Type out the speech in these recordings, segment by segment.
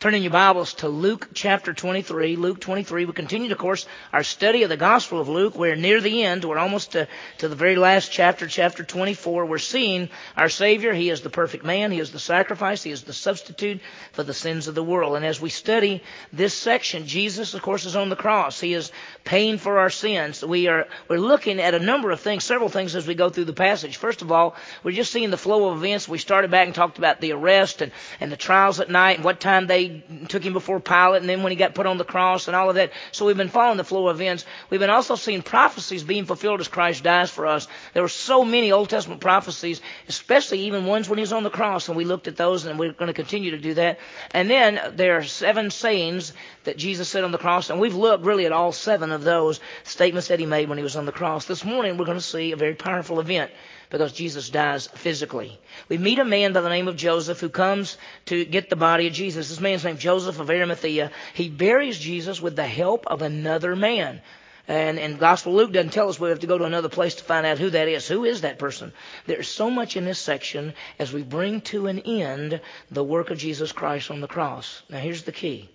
Turn in your Bibles to Luke chapter 23. Luke 23. We continue, of course, our study of the Gospel of Luke. We're near the end. We're almost to, to the very last chapter, chapter 24. We're seeing our Savior. He is the perfect man. He is the sacrifice. He is the substitute for the sins of the world. And as we study this section, Jesus, of course, is on the cross. He is paying for our sins. We are, we're looking at a number of things, several things as we go through the passage. First of all, we're just seeing the flow of events. We started back and talked about the arrest and, and the trials at night and what time they took him before Pilate, and then when he got put on the cross and all of that. So we've been following the flow of events. We've been also seeing prophecies being fulfilled as Christ dies for us. There were so many Old Testament prophecies, especially even ones when he was on the cross, and we looked at those, and we're going to continue to do that. And then there are seven sayings that Jesus said on the cross, and we've looked really at all seven of those statements that he made when he was on the cross. This morning we're going to see a very powerful event because Jesus dies physically. We meet a man by the name of Joseph who comes to get the body of Jesus. This man's named Joseph of Arimathea. He buries Jesus with the help of another man. And, and Gospel Luke doesn't tell us we have to go to another place to find out who that is. Who is that person? There's so much in this section as we bring to an end the work of Jesus Christ on the cross. Now here's the key.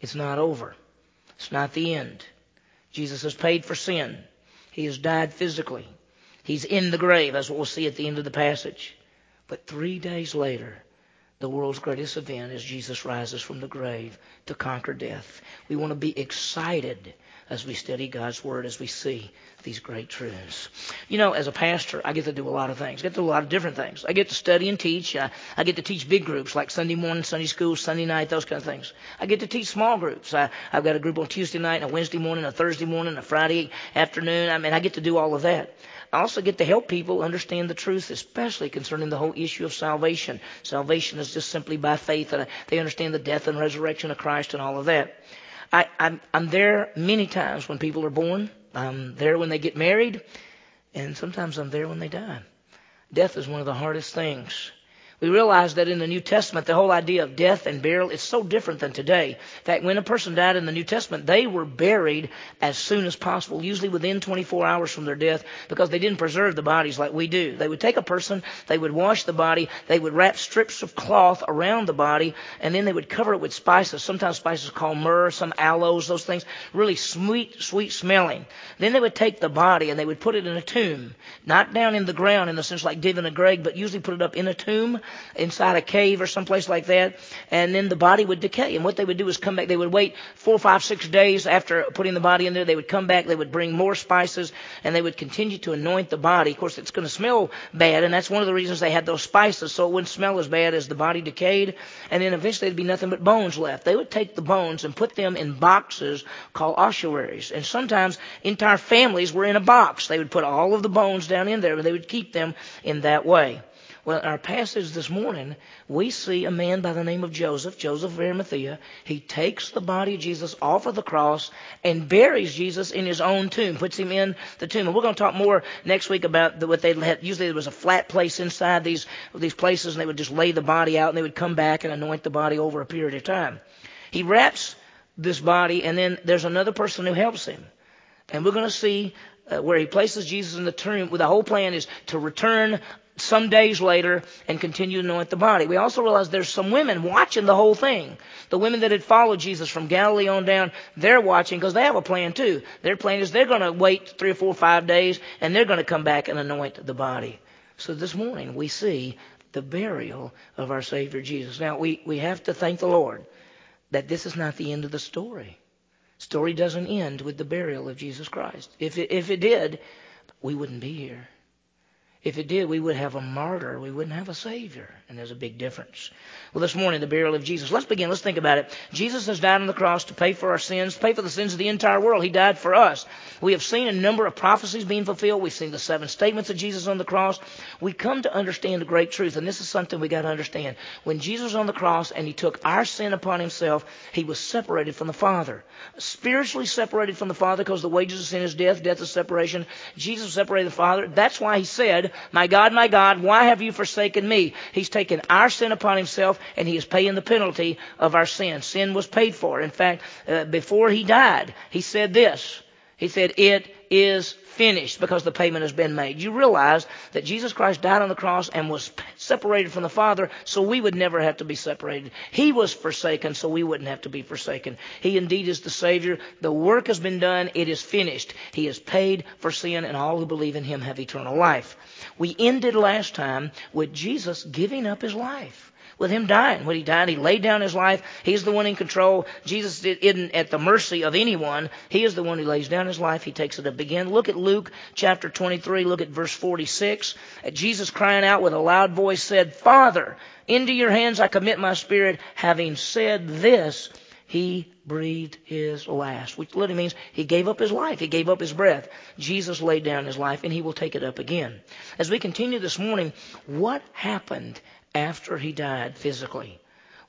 It's not over. It's not the end. Jesus has paid for sin. He has died physically. He's in the grave. What we'll see at the end of the passage. But three days later, the world's greatest event is Jesus rises from the grave to conquer death. We want to be excited as we study God's Word, as we see these great truths. You know, as a pastor, I get to do a lot of things. I get to do a lot of different things. I get to study and teach. I, I get to teach big groups like Sunday morning, Sunday school, Sunday night, those kind of things. I get to teach small groups. I, I've got a group on Tuesday night, and a Wednesday morning, a Thursday morning, a Friday afternoon. I mean, I get to do all of that. I also get to help people understand the truth, especially concerning the whole issue of salvation. Salvation is just simply by faith, and they understand the death and resurrection of Christ and all of that. I, I'm there many times when people are born. I'm there when they get married, and sometimes I'm there when they die. Death is one of the hardest things we realize that in the New Testament, the whole idea of death and burial is so different than today. In fact, when a person died in the New Testament, they were buried as soon as possible, usually within 24 hours from their death, because they didn't preserve the bodies like we do. They would take a person, they would wash the body, they would wrap strips of cloth around the body, and then they would cover it with spices. Sometimes spices called myrrh, some aloes, those things, really sweet, sweet smelling. Then they would take the body and they would put it in a tomb, not down in the ground in the sense like digging a grave, but usually put it up in a tomb inside a cave or someplace like that, and then the body would decay. And what they would do is come back. They would wait four, five, six days after putting the body in there. They would come back. They would bring more spices, and they would continue to anoint the body. Of course, it's going to smell bad, and that's one of the reasons they had those spices, so it wouldn't smell as bad as the body decayed. And then eventually there'd be nothing but bones left. They would take the bones and put them in boxes called ossuaries. And sometimes entire families were in a box. They would put all of the bones down in there, and they would keep them in that way. Well, our passage this morning, we see a man by the name of Joseph, Joseph of Arimathea. He takes the body of Jesus off of the cross and buries Jesus in his own tomb, puts him in the tomb. And we're going to talk more next week about what they had. Usually there was a flat place inside these, these places and they would just lay the body out and they would come back and anoint the body over a period of time. He wraps this body and then there's another person who helps him. And we're going to see uh, where he places Jesus in the tomb. Well, the whole plan is to return some days later and continue to anoint the body. We also realize there's some women watching the whole thing. The women that had followed Jesus from Galilee on down, they're watching because they have a plan too. Their plan is they're going to wait three or four or five days and they're going to come back and anoint the body. So this morning we see the burial of our Savior Jesus. Now we, we have to thank the Lord that this is not the end of the story. Story doesn't end with the burial of Jesus Christ. If it, if it did, we wouldn't be here. If it did, we would have a martyr. We wouldn't have a Savior. And there's a big difference. Well, this morning, the burial of Jesus. Let's begin. Let's think about it. Jesus has died on the cross to pay for our sins, pay for the sins of the entire world. He died for us. We have seen a number of prophecies being fulfilled. We've seen the seven statements of Jesus on the cross. We come to understand a great truth, and this is something we got to understand. When Jesus was on the cross and he took our sin upon himself, he was separated from the Father. Spiritually separated from the Father because the wages of sin is death, death is separation. Jesus separated the Father. That's why he said, my God, my God, why have you forsaken me? He's taken our sin upon himself and he is paying the penalty of our sin. Sin was paid for. In fact, uh, before he died, he said this. He said, it is finished because the payment has been made. You realize that Jesus Christ died on the cross and was separated from the Father so we would never have to be separated. He was forsaken so we wouldn't have to be forsaken. He indeed is the Savior. The work has been done. It is finished. He has paid for sin and all who believe in Him have eternal life. We ended last time with Jesus giving up His life with him dying. When he died, he laid down his life. He's the one in control. Jesus isn't at the mercy of anyone. He is the one who lays down his life. He takes it up again. Look at Luke chapter 23. Look at verse 46. At Jesus crying out with a loud voice said, Father, into your hands I commit my spirit. Having said this, he breathed his last, which literally means he gave up his life. He gave up his breath. Jesus laid down his life and he will take it up again. As we continue this morning, what happened after he died physically.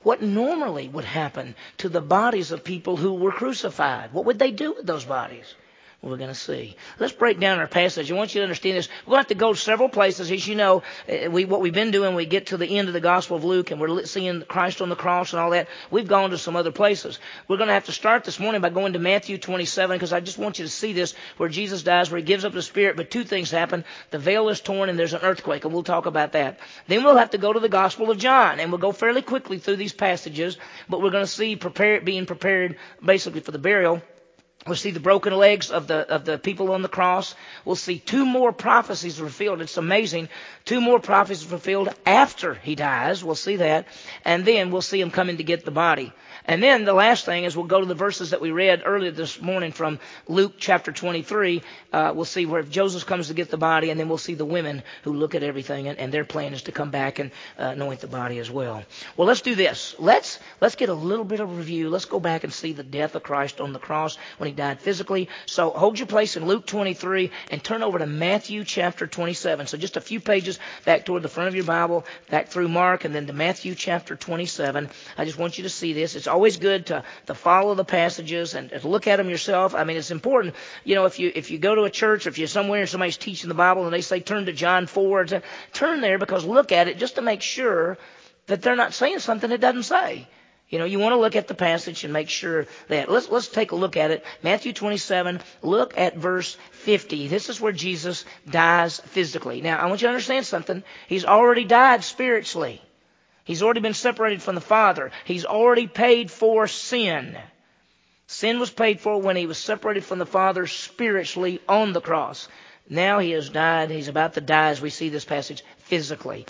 What normally would happen to the bodies of people who were crucified? What would they do with those bodies? We're going to see. Let's break down our passage. I want you to understand this. We're going to have to go several places. As you know, uh, we, what we've been doing, we get to the end of the Gospel of Luke and we're seeing Christ on the cross and all that. We've gone to some other places. We're going to have to start this morning by going to Matthew 27 because I just want you to see this where Jesus dies, where he gives up the Spirit. But two things happen. The veil is torn and there's an earthquake and we'll talk about that. Then we'll have to go to the Gospel of John and we'll go fairly quickly through these passages, but we're going to see prepare, being prepared basically for the burial We'll see the broken legs of the, of the people on the cross. We'll see two more prophecies fulfilled. It's amazing. Two more prophecies fulfilled after he dies. We'll see that. And then we'll see him coming to get the body. And then the last thing is we'll go to the verses that we read earlier this morning from Luke chapter 23. Uh, we'll see where Joseph comes to get the body, and then we'll see the women who look at everything, and, and their plan is to come back and uh, anoint the body as well. Well, let's do this. Let's let's get a little bit of review. Let's go back and see the death of Christ on the cross when he died physically. So hold your place in Luke 23 and turn over to Matthew chapter 27. So just a few pages back toward the front of your Bible, back through Mark, and then to Matthew chapter 27. I just want you to see this. It's always good to, to follow the passages and, to look at them yourself. I mean, it's important. You know, if you if you go to a church, or if you're somewhere and somebody's teaching the Bible and they say turn to John 4, turn there because look at it just to make sure that they're not saying something it doesn't say. You know, you want to look at the passage and make sure that. Let's, let's take a look at it. Matthew 27, look at verse 50. This is where Jesus dies physically. Now, I want you to understand something. He's already died spiritually. He's already been separated from the Father. He's already paid for sin. Sin was paid for when he was separated from the Father spiritually on the cross. Now he has died. He's about to die as we see this passage physically.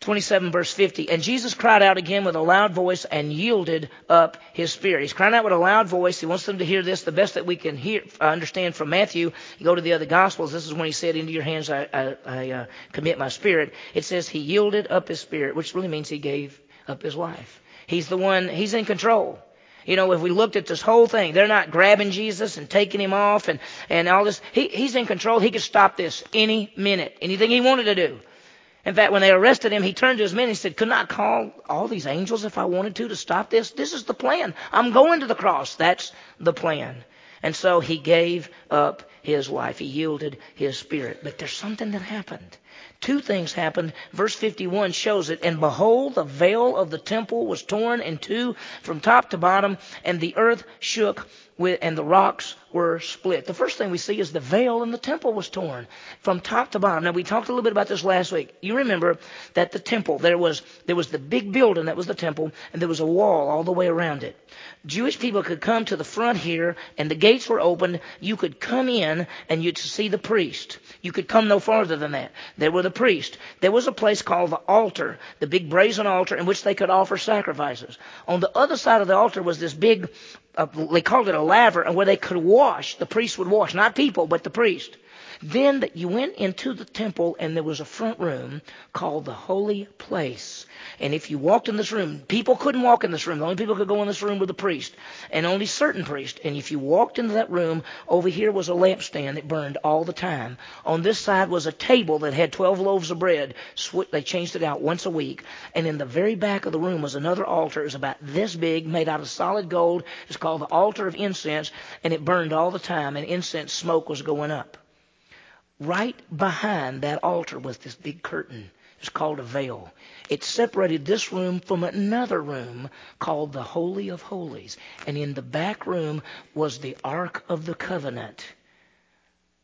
27 verse 50. And Jesus cried out again with a loud voice and yielded up his spirit. He's crying out with a loud voice. He wants them to hear this. The best that we can hear, uh, understand from Matthew, you go to the other gospels. This is when he said, into your hands I, I, I uh, commit my spirit. It says he yielded up his spirit, which really means he gave up his life. He's the one, he's in control. You know, if we looked at this whole thing, they're not grabbing Jesus and taking him off and, and all this. He, he's in control. He could stop this any minute. Anything he wanted to do. In fact, when they arrested him, he turned to his men and he said, Couldn't I call all these angels if I wanted to to stop this? This is the plan. I'm going to the cross. That's the plan. And so he gave up his life. He yielded his spirit. But there's something that happened. Two things happened. Verse 51 shows it. And behold, the veil of the temple was torn in two from top to bottom, and the earth shook and the rocks were split. The first thing we see is the veil in the temple was torn from top to bottom. Now we talked a little bit about this last week. You remember that the temple, there was, there was the big building that was the temple, and there was a wall all the way around it. Jewish people could come to the front here, and the gates were open. You could come in, and you'd see the priest. You could come no farther than that. There were the priest. There was a place called the altar, the big brazen altar in which they could offer sacrifices. On the other side of the altar was this big, uh, they called it a laver, and where they could wash. The priest would wash, not people, but the priest. Then that you went into the temple and there was a front room called the holy place. And if you walked in this room, people couldn't walk in this room. The only people could go in this room were the priest and only certain priests. And if you walked into that room, over here was a lampstand that burned all the time. On this side was a table that had 12 loaves of bread. They changed it out once a week. And in the very back of the room was another altar. It was about this big, made out of solid gold. It's called the altar of incense. And it burned all the time and incense smoke was going up. Right behind that altar was this big curtain. It's called a veil. It separated this room from another room called the Holy of Holies. And in the back room was the Ark of the Covenant.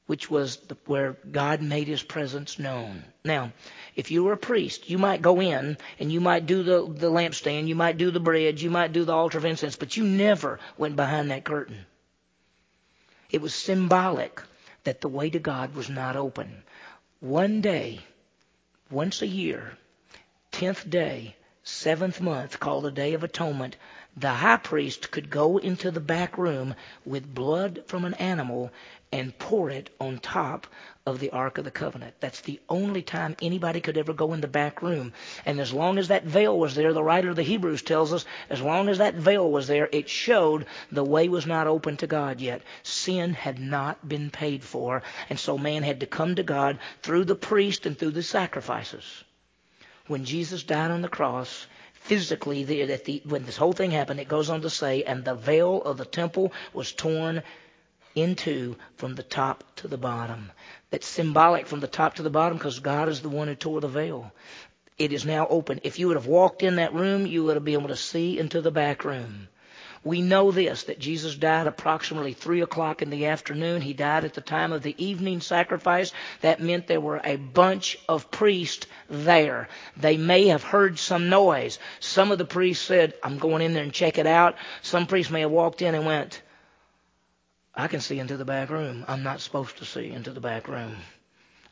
which was the, where God made his presence known. Now, if you were a priest, you might go in and you might do the, the lampstand, you might do the bread, you might do the altar of incense, but you never went behind that curtain. It was symbolic that the way to God was not open. One day, once a year, tenth day, seventh month, called the Day of Atonement, the high priest could go into the back room with blood from an animal and pour it on top of the Ark of the Covenant. That's the only time anybody could ever go in the back room. And as long as that veil was there, the writer of the Hebrews tells us, as long as that veil was there, it showed the way was not open to God yet. Sin had not been paid for, and so man had to come to God through the priest and through the sacrifices. When Jesus died on the cross, physically, the, the, when this whole thing happened, it goes on to say, and the veil of the temple was torn into from the top to the bottom. That's symbolic from the top to the bottom because God is the one who tore the veil. It is now open. If you would have walked in that room, you would have been able to see into the back room. We know this, that Jesus died approximately 3 o'clock in the afternoon. He died at the time of the evening sacrifice. That meant there were a bunch of priests there. They may have heard some noise. Some of the priests said, I'm going in there and check it out. Some priests may have walked in and went, I can see into the back room. I'm not supposed to see into the back room.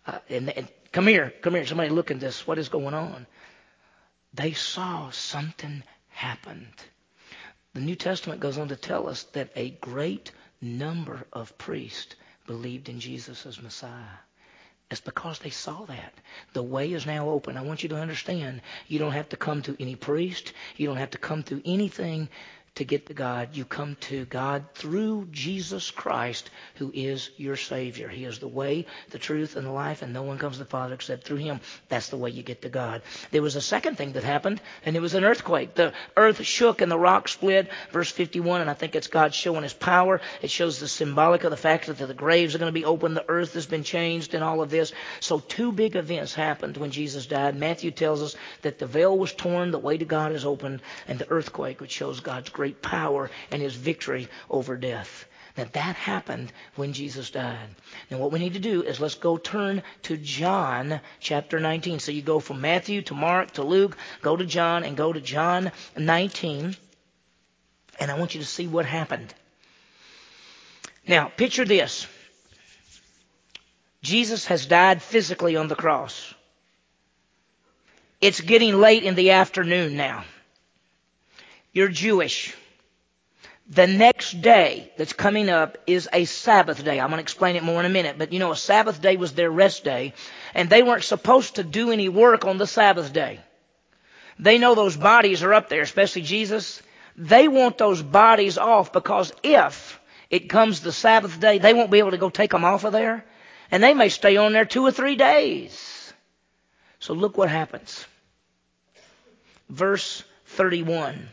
Uh, and, and come here, come here. Somebody look at this. What is going on? They saw something happened. The New Testament goes on to tell us that a great number of priests believed in Jesus as Messiah. It's because they saw that. The way is now open. I want you to understand you don't have to come to any priest. You don't have to come through anything to get to God. You come to God through Jesus Christ, who is your Savior. He is the way, the truth, and the life, and no one comes to the Father except through Him. That's the way you get to God. There was a second thing that happened, and it was an earthquake. The earth shook and the rock split. Verse 51, and I think it's God showing His power. It shows the symbolic of the fact that the graves are going to be opened, the earth has been changed, and all of this. So two big events happened when Jesus died. Matthew tells us that the veil was torn, the way to God is opened, and the earthquake, which shows God's grace great power and his victory over death. That that happened when Jesus died. Now what we need to do is let's go turn to John chapter 19. So you go from Matthew to Mark to Luke, go to John and go to John 19. And I want you to see what happened. Now, picture this. Jesus has died physically on the cross. It's getting late in the afternoon now. You're Jewish. The next day that's coming up is a Sabbath day. I'm going to explain it more in a minute. But you know, a Sabbath day was their rest day. And they weren't supposed to do any work on the Sabbath day. They know those bodies are up there, especially Jesus. They want those bodies off because if it comes the Sabbath day, they won't be able to go take them off of there. And they may stay on there two or three days. So look what happens. Verse 31.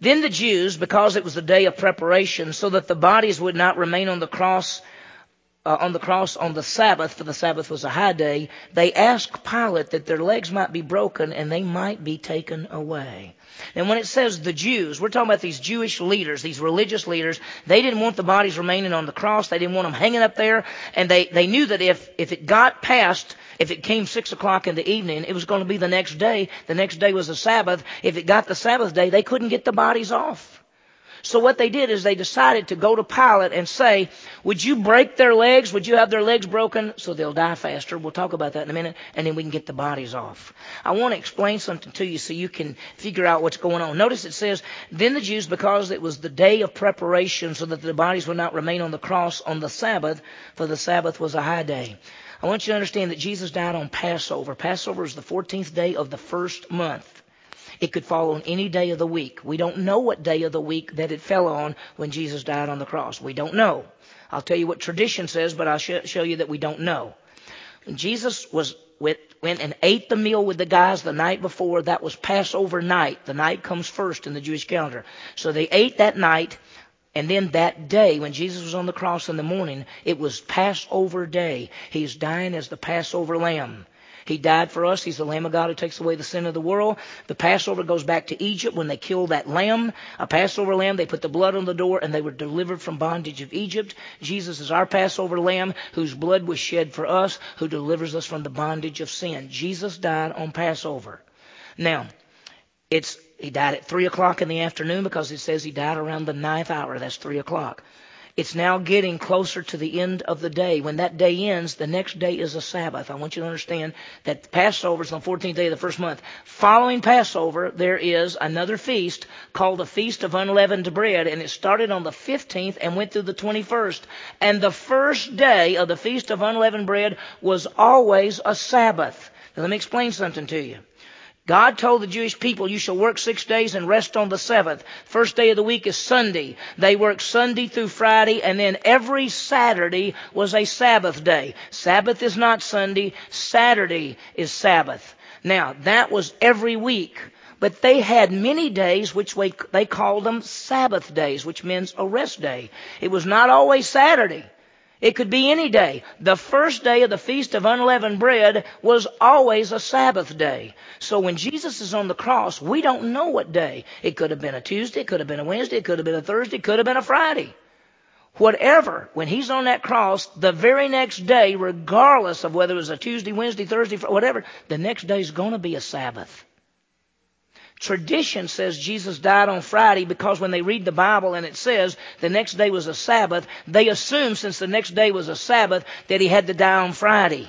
Then the Jews, because it was the day of preparation, so that the bodies would not remain on the cross uh, on the cross on the Sabbath, for the Sabbath was a high day, they asked Pilate that their legs might be broken and they might be taken away. And when it says the Jews, we're talking about these Jewish leaders, these religious leaders. They didn't want the bodies remaining on the cross. They didn't want them hanging up there. And they, they knew that if, if it got past if it came six o'clock in the evening, it was going to be the next day. The next day was a Sabbath. If it got the Sabbath day, they couldn't get the bodies off. So what they did is they decided to go to Pilate and say, would you break their legs? Would you have their legs broken so they'll die faster? We'll talk about that in a minute and then we can get the bodies off. I want to explain something to you so you can figure out what's going on. Notice it says, then the Jews, because it was the day of preparation so that the bodies would not remain on the cross on the Sabbath, for the Sabbath was a high day. I want you to understand that Jesus died on Passover. Passover is the 14th day of the first month. It could fall on any day of the week. We don't know what day of the week that it fell on when Jesus died on the cross. We don't know. I'll tell you what tradition says, but I'll sh- show you that we don't know. Jesus was with, went and ate the meal with the guys the night before, that was Passover night. The night comes first in the Jewish calendar. So they ate that night. And then that day, when Jesus was on the cross in the morning, it was Passover day. He's dying as the Passover lamb. He died for us. He's the Lamb of God who takes away the sin of the world. The Passover goes back to Egypt when they killed that lamb, a Passover lamb. They put the blood on the door and they were delivered from bondage of Egypt. Jesus is our Passover lamb whose blood was shed for us, who delivers us from the bondage of sin. Jesus died on Passover. Now, it's he died at three o'clock in the afternoon because it says he died around the ninth hour. That's three o'clock. It's now getting closer to the end of the day. When that day ends, the next day is a Sabbath. I want you to understand that Passover is on the 14th day of the first month. Following Passover, there is another feast called the Feast of Unleavened Bread, and it started on the 15th and went through the 21st. And the first day of the Feast of Unleavened Bread was always a Sabbath. Now, let me explain something to you. God told the Jewish people, you shall work six days and rest on the seventh. First day of the week is Sunday. They worked Sunday through Friday and then every Saturday was a Sabbath day. Sabbath is not Sunday. Saturday is Sabbath. Now, that was every week. But they had many days which they called them Sabbath days, which means a rest day. It was not always Saturday. It could be any day. The first day of the Feast of Unleavened Bread was always a Sabbath day. So when Jesus is on the cross, we don't know what day. It could have been a Tuesday, it could have been a Wednesday, it could have been a Thursday, it could have been a Friday. Whatever, when he's on that cross, the very next day, regardless of whether it was a Tuesday, Wednesday, Thursday, whatever, the next day is going to be a Sabbath. Tradition says Jesus died on Friday because when they read the Bible and it says the next day was a Sabbath, they assume since the next day was a Sabbath that he had to die on Friday.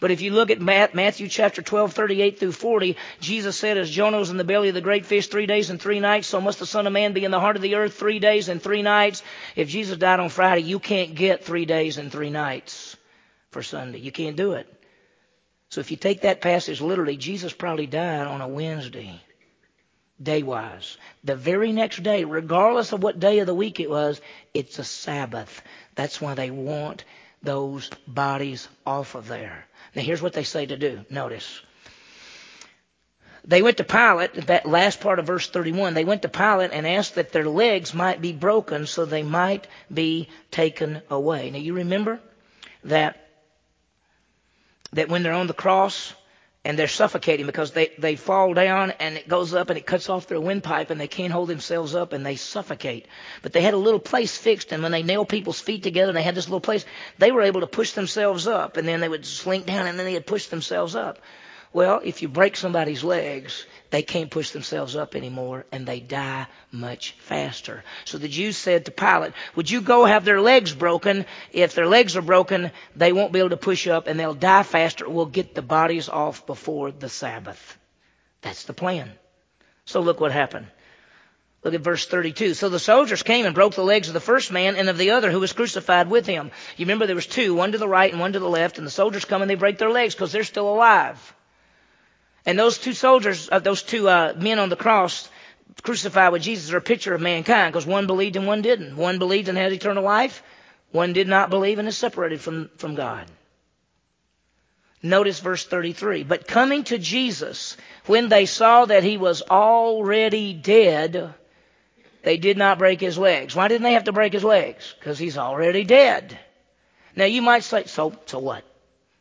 But if you look at Matthew chapter 12, 38 through 40, Jesus said, as Jonah was in the belly of the great fish three days and three nights, so must the Son of Man be in the heart of the earth three days and three nights. If Jesus died on Friday, you can't get three days and three nights for Sunday. You can't do it. So if you take that passage literally, Jesus probably died on a Wednesday day wise. The very next day, regardless of what day of the week it was, it's a Sabbath. That's why they want those bodies off of there. Now here's what they say to do. Notice. They went to Pilate, that last part of verse 31, they went to Pilate and asked that their legs might be broken so they might be taken away. Now you remember that, that when they're on the cross, and they're suffocating because they, they fall down and it goes up and it cuts off their windpipe and they can't hold themselves up and they suffocate. But they had a little place fixed and when they nailed people's feet together and they had this little place, they were able to push themselves up and then they would slink down and then they would push themselves up. Well, if you break somebody's legs, they can't push themselves up anymore and they die much faster. So the Jews said to Pilate, would you go have their legs broken? If their legs are broken, they won't be able to push up and they'll die faster. We'll get the bodies off before the Sabbath. That's the plan. So look what happened. Look at verse 32. So the soldiers came and broke the legs of the first man and of the other who was crucified with him. You remember there was two, one to the right and one to the left, and the soldiers come and they break their legs because they're still alive. And those two soldiers, uh, those two uh, men on the cross crucified with Jesus are a picture of mankind because one believed and one didn't. One believed and had eternal life. One did not believe and is separated from, from God. Notice verse 33. But coming to Jesus, when they saw that he was already dead, they did not break his legs. Why didn't they have to break his legs? Because he's already dead. Now you might say, so, so what?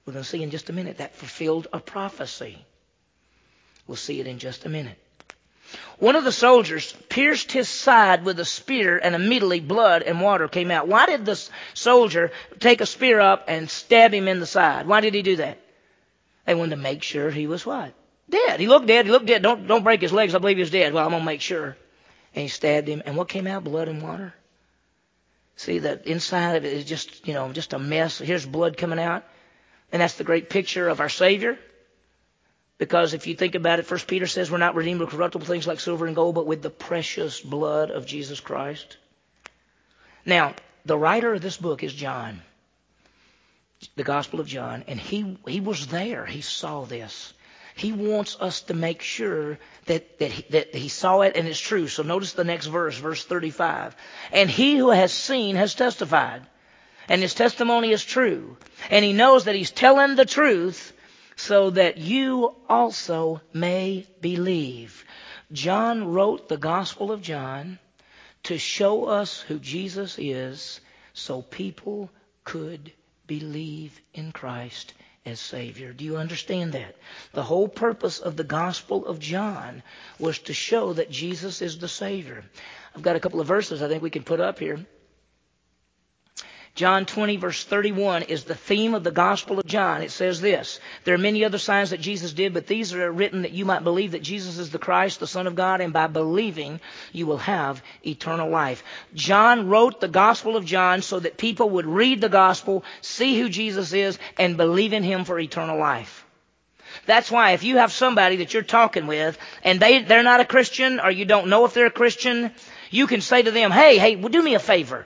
We're going to see in just a minute that fulfilled a prophecy. We'll see it in just a minute. One of the soldiers pierced his side with a spear and immediately blood and water came out. Why did the soldier take a spear up and stab him in the side? Why did he do that? They wanted to make sure he was what? Dead. He looked dead. He looked dead. Don't, don't break his legs. I believe he was dead. Well, I'm going to make sure. And he stabbed him. And what came out? Blood and water. See, the inside of it is just, you know, just a mess. Here's blood coming out. And that's the great picture of our Savior. Because if you think about it, First Peter says we're not redeemed with corruptible things like silver and gold, but with the precious blood of Jesus Christ. Now, the writer of this book is John, the Gospel of John, and he, he was there. He saw this. He wants us to make sure that, that, he, that he saw it and it's true. So notice the next verse, verse 35. And he who has seen has testified, and his testimony is true. And he knows that he's telling the truth so that you also may believe. John wrote the Gospel of John to show us who Jesus is so people could believe in Christ as Savior. Do you understand that? The whole purpose of the Gospel of John was to show that Jesus is the Savior. I've got a couple of verses I think we can put up here. John 20 verse 31 is the theme of the Gospel of John. It says this, There are many other signs that Jesus did, but these are written that you might believe that Jesus is the Christ, the Son of God, and by believing you will have eternal life. John wrote the Gospel of John so that people would read the Gospel, see who Jesus is, and believe in Him for eternal life. That's why if you have somebody that you're talking with and they, they're not a Christian or you don't know if they're a Christian, you can say to them, hey, hey, well, do me a favor.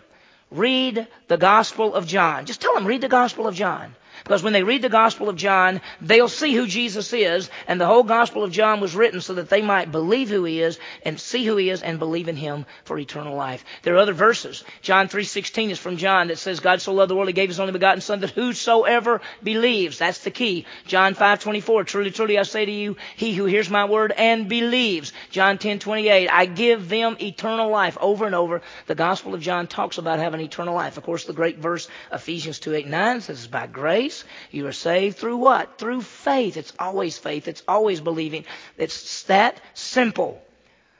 Read the Gospel of John. Just tell them, read the Gospel of John. Because when they read the Gospel of John, they'll see who Jesus is, and the whole Gospel of John was written so that they might believe who he is and see who he is and believe in him for eternal life. There are other verses. John 3:16 is from John that says God so loved the world he gave his only begotten son that whosoever believes, that's the key. John 5:24, truly truly I say to you, he who hears my word and believes. John 10:28, I give them eternal life. Over and over, the Gospel of John talks about having eternal life. Of course, the great verse Ephesians 2:8-9 says by grace grace. You are saved through what? Through faith. It's always faith. It's always believing. It's that simple.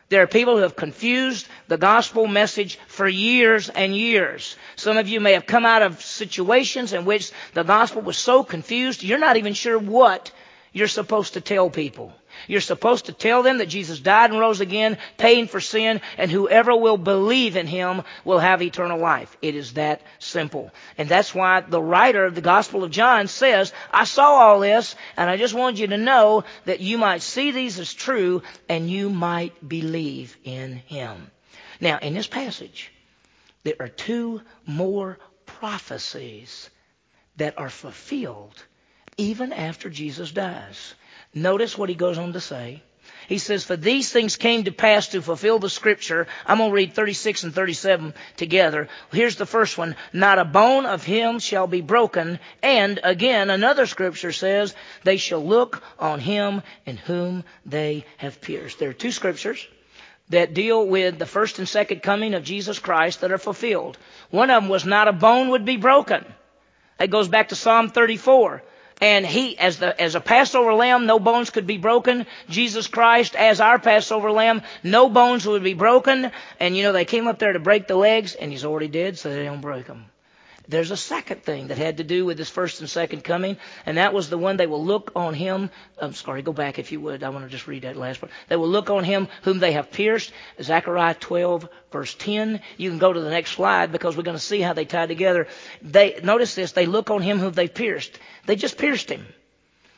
There are people who have confused the gospel message for years and years. Some of you may have come out of situations in which the gospel was so confused, you're not even sure what you're supposed to tell people. You're supposed to tell them that Jesus died and rose again, paying for sin, and whoever will believe in him will have eternal life. It is that simple. And that's why the writer of the Gospel of John says, I saw all this, and I just want you to know that you might see these as true, and you might believe in him. Now, in this passage, there are two more prophecies that are fulfilled even after Jesus dies. Notice what he goes on to say. He says, For these things came to pass to fulfill the scripture. I'm going to read 36 and 37 together. Here's the first one. Not a bone of him shall be broken. And again, another scripture says, They shall look on him in whom they have pierced. There are two scriptures that deal with the first and second coming of Jesus Christ that are fulfilled. One of them was not a bone would be broken. That goes back to Psalm 34. And he, as the, as a Passover lamb, no bones could be broken. Jesus Christ, as our Passover lamb, no bones would be broken. And you know, they came up there to break the legs, and he's already dead, so they don't break them. There's a second thing that had to do with his first and second coming, and that was the one they will look on him. I'm sorry, go back if you would. I want to just read that last part. They will look on him whom they have pierced. Zechariah 12 verse 10. You can go to the next slide because we're going to see how they tie together. They, notice this. They look on him whom they pierced. They just pierced him.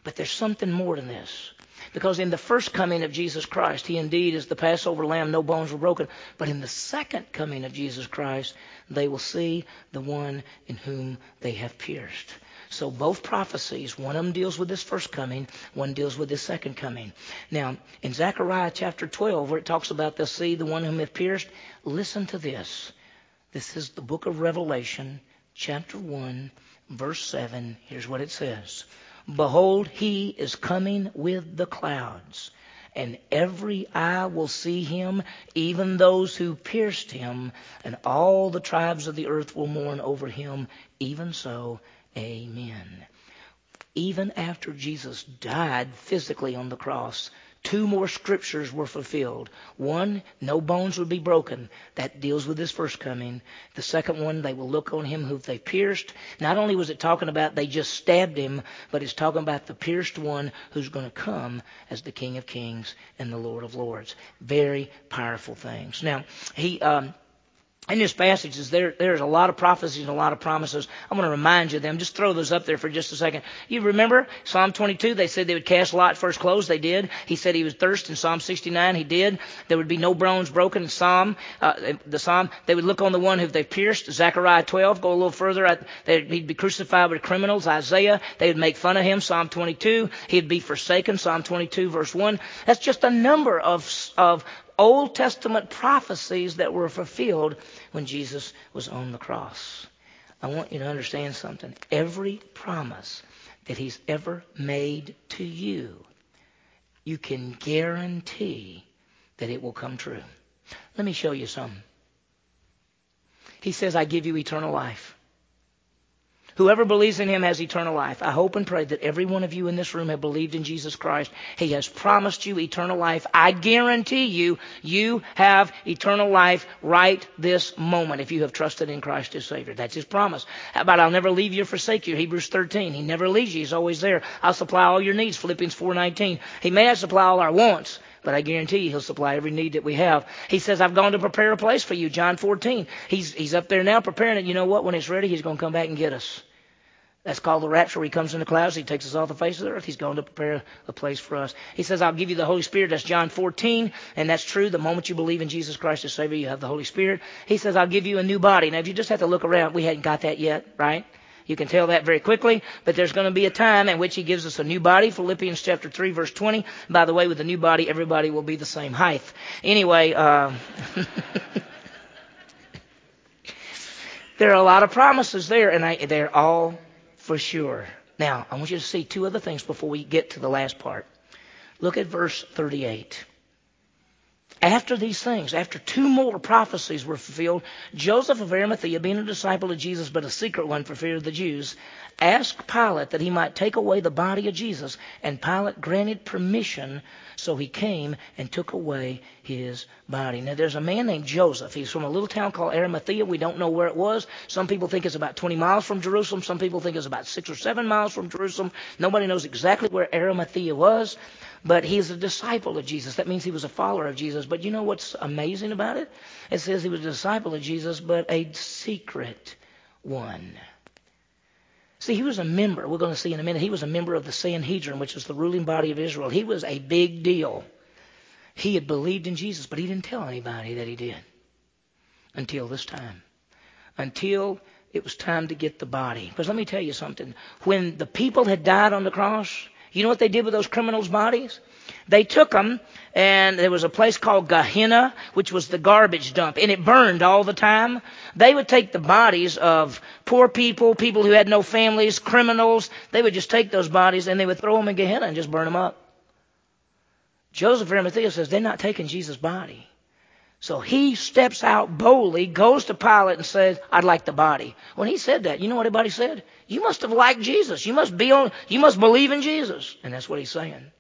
But there's something more than this. Because in the first coming of Jesus Christ, He indeed is the Passover lamb, no bones were broken. But in the second coming of Jesus Christ, they will see the one in whom they have pierced. So both prophecies, one of them deals with this first coming, one deals with this second coming. Now, in Zechariah chapter 12, where it talks about they'll see the one whom have pierced, listen to this. This is the book of Revelation, chapter 1, verse 7. Here's what it says. Behold, he is coming with the clouds, and every eye will see him, even those who pierced him, and all the tribes of the earth will mourn over him. Even so, amen. Even after Jesus died physically on the cross, two more scriptures were fulfilled. One, no bones would be broken. That deals with his first coming. The second one, they will look on him who they pierced. Not only was it talking about they just stabbed him, but it's talking about the pierced one who's going to come as the King of Kings and the Lord of Lords. Very powerful things. Now, he, um, in this passage is there there's a lot of prophecies and a lot of promises. I'm going to remind you of them. Just throw those up there for just a second. You remember Psalm 22? They said they would cast Lot for his clothes. They did. He said he was thirst in Psalm 69. He did. There would be no bones broken in Psalm. Uh, the Psalm. They would look on the one who they pierced. Zechariah 12. Go a little further. He'd be crucified with criminals. Isaiah. They would make fun of him. Psalm 22. He'd be forsaken. Psalm 22 verse 1. That's just a number of of Old Testament prophecies that were fulfilled when Jesus was on the cross. I want you to understand something. Every promise that He's ever made to you, you can guarantee that it will come true. Let me show you some. He says, I give you eternal life. Whoever believes in him has eternal life. I hope and pray that every one of you in this room have believed in Jesus Christ. He has promised you eternal life. I guarantee you, you have eternal life right this moment if you have trusted in Christ as Savior. That's His promise. How about I'll never leave you or forsake you? Hebrews 13. He never leaves you. He's always there. I'll supply all your needs. Philippians 4.19. He may not supply all our wants, but I guarantee you he'll supply every need that we have. He says, I've gone to prepare a place for you. John 14. He's, he's up there now preparing it. You know what? When it's ready, he's going to come back and get us. That's called the rapture. He comes in the clouds. He takes us off the face of the earth. He's going to prepare a place for us. He says, I'll give you the Holy Spirit. That's John 14. And that's true. The moment you believe in Jesus Christ as Savior, you have the Holy Spirit. He says, I'll give you a new body. Now, if you just have to look around, we hadn't got that yet, right? You can tell that very quickly, but there's going to be a time in which he gives us a new body. Philippians chapter 3 verse 20. By the way, with the new body, everybody will be the same height. Anyway, uh, there are a lot of promises there, and I, they're all for sure. Now, I want you to see two other things before we get to the last part. Look at verse 38. After these things, after two more prophecies were fulfilled, Joseph of Arimathea, being a disciple of Jesus, but a secret one for fear of the Jews, asked Pilate that he might take away the body of Jesus, and Pilate granted permission, so he came and took away his body. Now, there's a man named Joseph. He's from a little town called Arimathea. We don't know where it was. Some people think it's about 20 miles from Jerusalem. Some people think it's about six or seven miles from Jerusalem. Nobody knows exactly where Arimathea was, but he's a disciple of Jesus. That means he was a follower of Jesus. But you know what's amazing about it? It says he was a disciple of Jesus, but a secret one. See, he was a member, we're going to see in a minute, he was a member of the Sanhedrin, which is the ruling body of Israel. He was a big deal. He had believed in Jesus, but he didn't tell anybody that he did until this time. Until it was time to get the body. Because let me tell you something. When the people had died on the cross, you know what they did with those criminals' bodies? They took them, and there was a place called Gehenna, which was the garbage dump, and it burned all the time. They would take the bodies of poor people, people who had no families, criminals. They would just take those bodies and they would throw them in Gehenna and just burn them up. Joseph Arimathea says they're not taking Jesus' body. So he steps out boldly, goes to Pilate and says, I'd like the body. When he said that, you know what everybody said? You must have liked Jesus. You must be on, you must believe in Jesus. And that's what he's saying.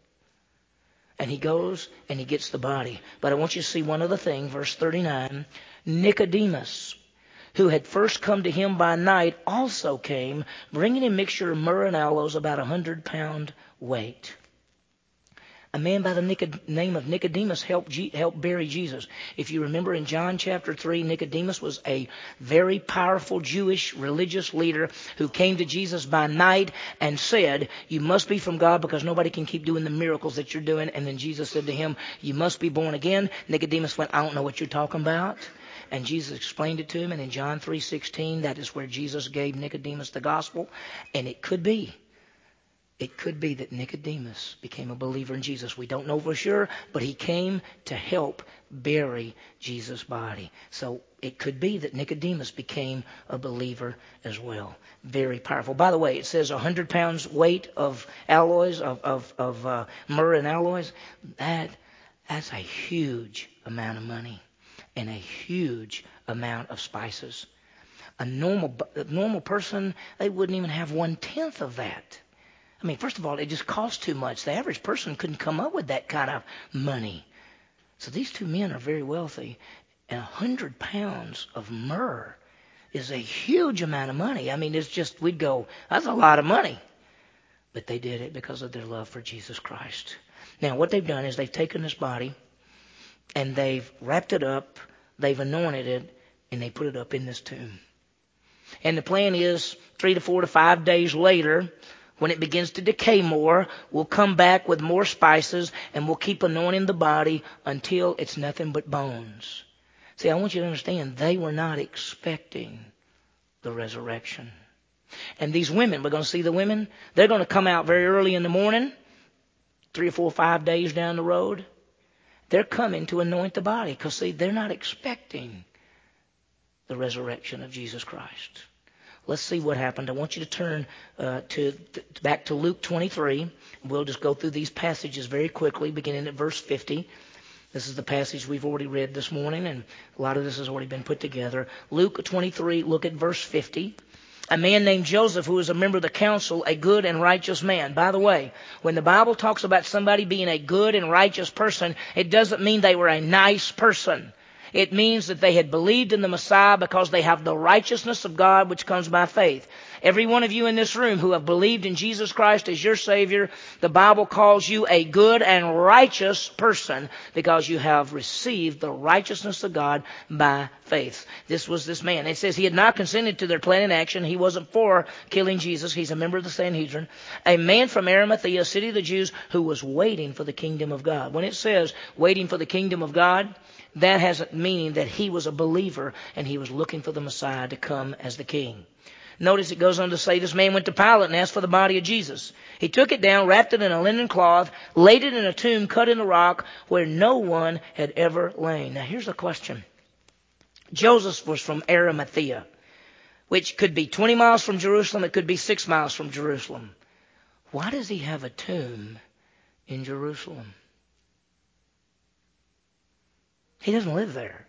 And he goes and he gets the body. But I want you to see one other thing, verse 39. Nicodemus, who had first come to him by night, also came, bringing a mixture of myrrh and aloes about a hundred pound weight a man by the name of Nicodemus helped, helped bury Jesus. If you remember in John chapter 3, Nicodemus was a very powerful Jewish religious leader who came to Jesus by night and said, You must be from God because nobody can keep doing the miracles that you're doing. And then Jesus said to him, You must be born again. Nicodemus went, I don't know what you're talking about. And Jesus explained it to him. And in John 3:16, that is where Jesus gave Nicodemus the gospel. And it could be it could be that Nicodemus became a believer in Jesus. We don't know for sure, but he came to help bury Jesus' body. So it could be that Nicodemus became a believer as well. Very powerful. By the way, it says 100 pounds weight of alloys, of, of, of uh, myrrh and alloys. That, that's a huge amount of money and a huge amount of spices. A normal, a normal person, they wouldn't even have one tenth of that. I mean, first of all, it just costs too much. The average person couldn't come up with that kind of money. So these two men are very wealthy. And a hundred pounds of myrrh is a huge amount of money. I mean, it's just, we'd go, that's a lot of money. But they did it because of their love for Jesus Christ. Now, what they've done is they've taken this body and they've wrapped it up, they've anointed it, and they put it up in this tomb. And the plan is three to four to five days later, when it begins to decay more, we'll come back with more spices and we'll keep anointing the body until it's nothing but bones. See, I want you to understand they were not expecting the resurrection. And these women, we're going to see the women, they're going to come out very early in the morning, three or four, or five days down the road. They're coming to anoint the body because, see, they're not expecting the resurrection of Jesus Christ. Let's see what happened. I want you to turn uh, to back to Luke 23. We'll just go through these passages very quickly, beginning at verse 50. This is the passage we've already read this morning, and a lot of this has already been put together. Luke 23, look at verse 50. a man named Joseph who was a member of the council, a good and righteous man. By the way, when the Bible talks about somebody being a good and righteous person, it doesn't mean they were a nice person. It means that they had believed in the Messiah because they have the righteousness of God which comes by faith. Every one of you in this room who have believed in Jesus Christ as your Savior, the Bible calls you a good and righteous person because you have received the righteousness of God by faith. This was this man. It says he had not consented to their plan and action. He wasn't for killing Jesus. He's a member of the Sanhedrin. A man from Arimathea, city of the Jews, who was waiting for the kingdom of God. When it says waiting for the kingdom of God, that has meaning that he was a believer and he was looking for the Messiah to come as the king. Notice it goes on to say this man went to Pilate and asked for the body of Jesus. He took it down, wrapped it in a linen cloth, laid it in a tomb cut in the rock where no one had ever lain. Now here's a question. Joseph was from Arimathea, which could be 20 miles from Jerusalem, it could be 6 miles from Jerusalem. Why does he have a tomb in Jerusalem? He doesn't live there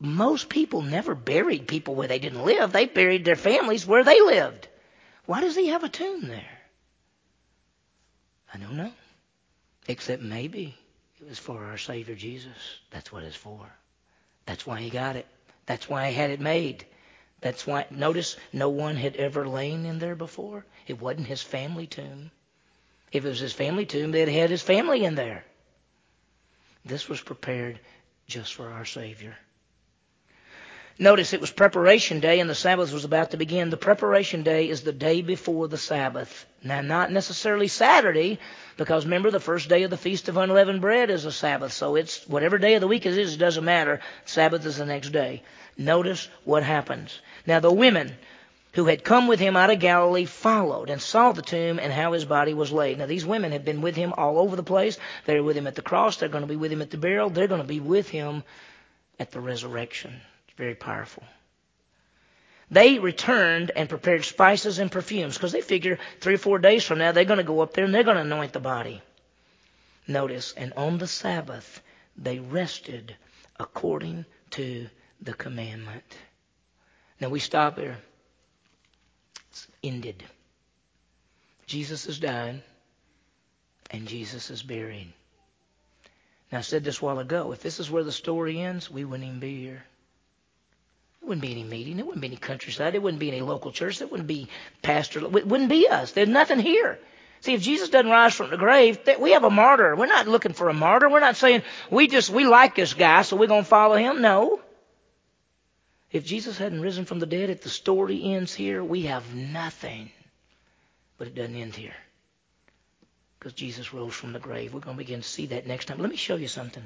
most people never buried people where they didn't live. They buried their families where they lived. Why does he have a tomb there? I don't know. Except maybe it was for our Savior Jesus. That's what it's for. That's why he got it. That's why he had it made. That's why, notice, no one had ever lain in there before. It wasn't his family tomb. If it was his family tomb, they'd had his family in there. This was prepared just for our Savior. Notice it was preparation day and the Sabbath was about to begin. The preparation day is the day before the Sabbath. Now, not necessarily Saturday, because remember the first day of the Feast of Unleavened Bread is a Sabbath. So it's whatever day of the week it is, it doesn't matter. Sabbath is the next day. Notice what happens. Now, the women who had come with him out of Galilee followed and saw the tomb and how his body was laid. Now, these women have been with him all over the place. They're with him at the cross. They're going to be with him at the burial. They're going to be with him at the resurrection. It's very powerful. They returned and prepared spices and perfumes because they figure three or four days from now they're going to go up there and they're going to anoint the body. Notice, and on the Sabbath they rested according to the commandment. Now we stop here. It's ended. Jesus is dying and Jesus is buried. Now I said this a while ago. If this is where the story ends, we wouldn't even be here. There wouldn't be any meeting. There wouldn't be any countryside. There wouldn't be any local church. There wouldn't be pastor. It wouldn't be us. There's nothing here. See, if Jesus doesn't rise from the grave, we have a martyr. We're not looking for a martyr. We're not saying we just, we like this guy, so we're going to follow him. No. If Jesus hadn't risen from the dead, if the story ends here, we have nothing. But it doesn't end here. Because Jesus rose from the grave. We're going to begin to see that next time. Let me show you something.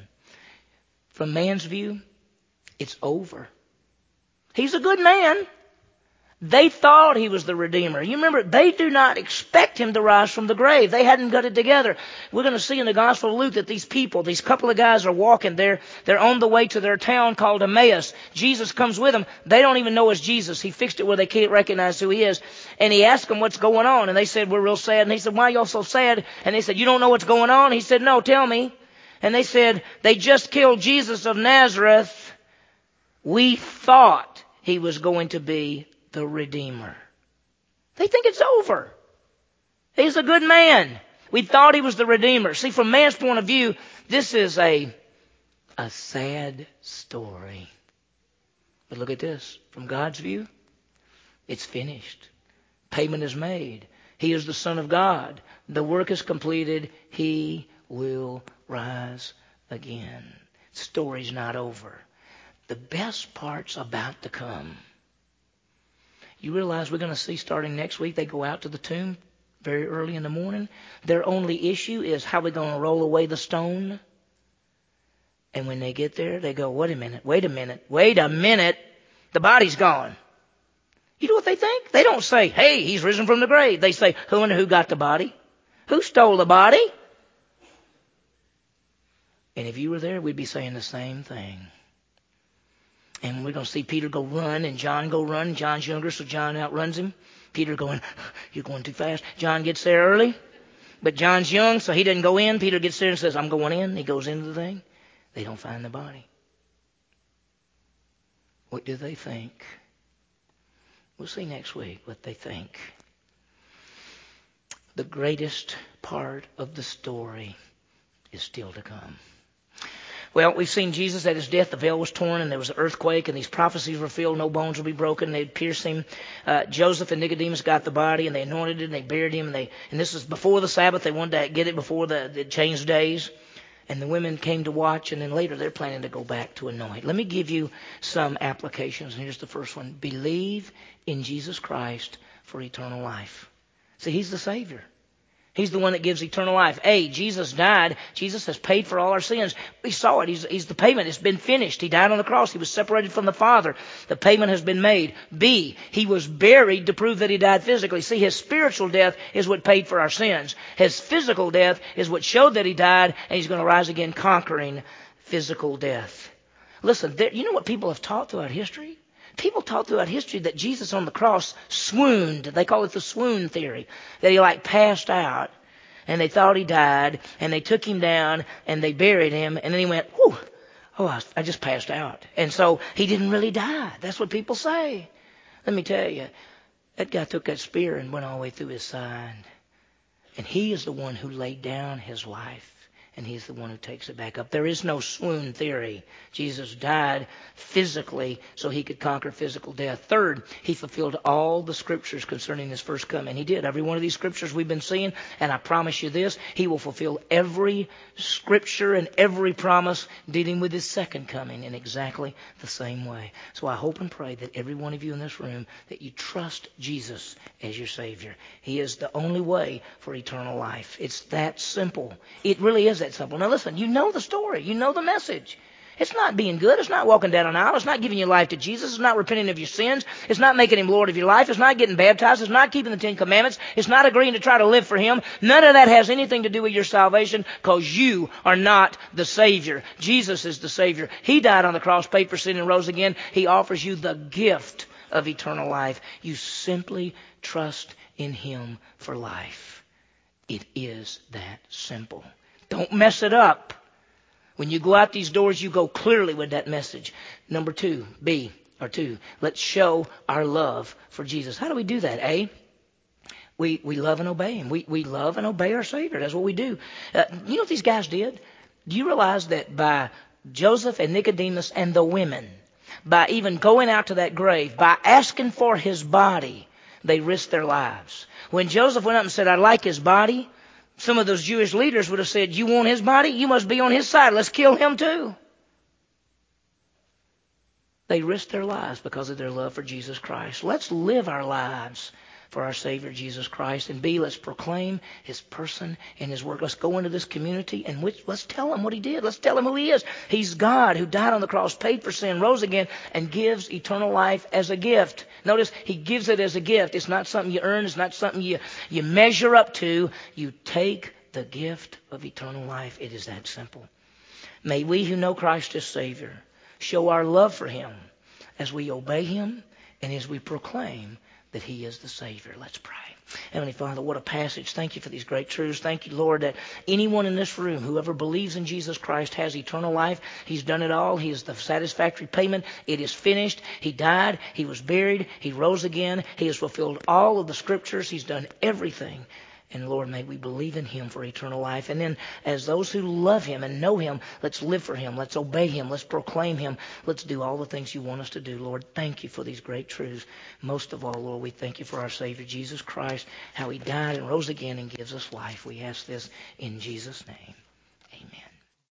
From man's view, it's over. He's a good man. They thought he was the Redeemer. You remember, they do not expect him to rise from the grave. They hadn't got it together. We're going to see in the Gospel of Luke that these people, these couple of guys are walking there. They're on the way to their town called Emmaus. Jesus comes with them. They don't even know it's Jesus. He fixed it where they can't recognize who he is. And he asked them what's going on. And they said, we're real sad. And he said, why are y'all so sad? And they said, you don't know what's going on? He said, no, tell me. And they said, they just killed Jesus of Nazareth. We thought he was going to be the Redeemer. They think it's over. He's a good man. We thought he was the Redeemer. See, from man's point of view, this is a, a sad story. But look at this. From God's view, it's finished. Payment is made. He is the Son of God. The work is completed. He will rise again. Story's not over the best part's about to come. You realize we're going to see starting next week, they go out to the tomb very early in the morning. Their only issue is how we're going to roll away the stone. And when they get there, they go, wait a minute, wait a minute, wait a minute. The body's gone. You know what they think? They don't say, hey, he's risen from the grave. They say, who and who got the body? Who stole the body? And if you were there, we'd be saying the same thing. And we're going to see Peter go run and John go run. John's younger, so John outruns him. Peter going, you're going too fast. John gets there early, but John's young, so he doesn't go in. Peter gets there and says, I'm going in. He goes into the thing. They don't find the body. What do they think? We'll see next week what they think. The greatest part of the story is still to come. Well, we've seen Jesus at his death. The veil was torn, and there was an earthquake, and these prophecies were filled. No bones will be broken. They'd pierced him. Uh, Joseph and Nicodemus got the body, and they anointed it, and they buried him. And they and this is before the Sabbath. They wanted to get it before the, the changed days. And the women came to watch, and then later they're planning to go back to anoint. Let me give you some applications. And here's the first one: Believe in Jesus Christ for eternal life. See, He's the Savior. He's the one that gives eternal life. A, Jesus died. Jesus has paid for all our sins. We saw it. He's, he's, the payment. It's been finished. He died on the cross. He was separated from the Father. The payment has been made. B, he was buried to prove that he died physically. See, his spiritual death is what paid for our sins. His physical death is what showed that he died, and he's going to rise again conquering physical death. Listen, there, you know what people have taught throughout history? People talk throughout history that Jesus on the cross swooned. They call it the swoon theory. That he like passed out and they thought he died and they took him down and they buried him and then he went, whew, oh, I just passed out. And so he didn't really die. That's what people say. Let me tell you, that guy took that spear and went all the way through his side. And he is the one who laid down his life and he's the one who takes it back up. There is no swoon theory. Jesus died physically so he could conquer physical death. Third, he fulfilled all the scriptures concerning his first coming. He did. Every one of these scriptures we've been seeing, and I promise you this, he will fulfill every scripture and every promise dealing with his second coming in exactly the same way. So I hope and pray that every one of you in this room that you trust Jesus as your Savior. He is the only way for eternal life. It's that simple. It really is that. Now listen, you know the story. You know the message. It's not being good. It's not walking down an aisle. It's not giving your life to Jesus. It's not repenting of your sins. It's not making Him Lord of your life. It's not getting baptized. It's not keeping the Ten Commandments. It's not agreeing to try to live for Him. None of that has anything to do with your salvation because you are not the Savior. Jesus is the Savior. He died on the cross, paid for sin, and rose again. He offers you the gift of eternal life. You simply trust in Him for life. It is that simple. Don't mess it up. When you go out these doors, you go clearly with that message. Number two, B, or two, let's show our love for Jesus. How do we do that? A, we, we love and obey Him. We, we love and obey our Savior. That's what we do. Uh, you know what these guys did? Do you realize that by Joseph and Nicodemus and the women, by even going out to that grave, by asking for his body, they risked their lives. When Joseph went up and said, I like his body, some of those Jewish leaders would have said, You want his body? You must be on his side. Let's kill him too. They risked their lives because of their love for Jesus Christ. Let's live our lives for our Savior Jesus Christ. And B, let's proclaim His person and His work. Let's go into this community and let's tell Him what He did. Let's tell Him who He is. He's God who died on the cross, paid for sin, rose again, and gives eternal life as a gift. Notice He gives it as a gift. It's not something you earn. It's not something you, you measure up to. You take the gift of eternal life. It is that simple. May we who know Christ as Savior show our love for Him as we obey Him and as we proclaim that He is the Savior. Let's pray. Heavenly Father, what a passage. Thank you for these great truths. Thank you, Lord, that anyone in this room, whoever believes in Jesus Christ, has eternal life. He's done it all. He is the satisfactory payment. It is finished. He died. He was buried. He rose again. He has fulfilled all of the scriptures. He's done everything and Lord, may we believe in Him for eternal life. And then, as those who love Him and know Him, let's live for Him. Let's obey Him. Let's proclaim Him. Let's do all the things you want us to do. Lord, thank you for these great truths. Most of all, Lord, we thank you for our Savior, Jesus Christ, how He died and rose again and gives us life. We ask this in Jesus' name.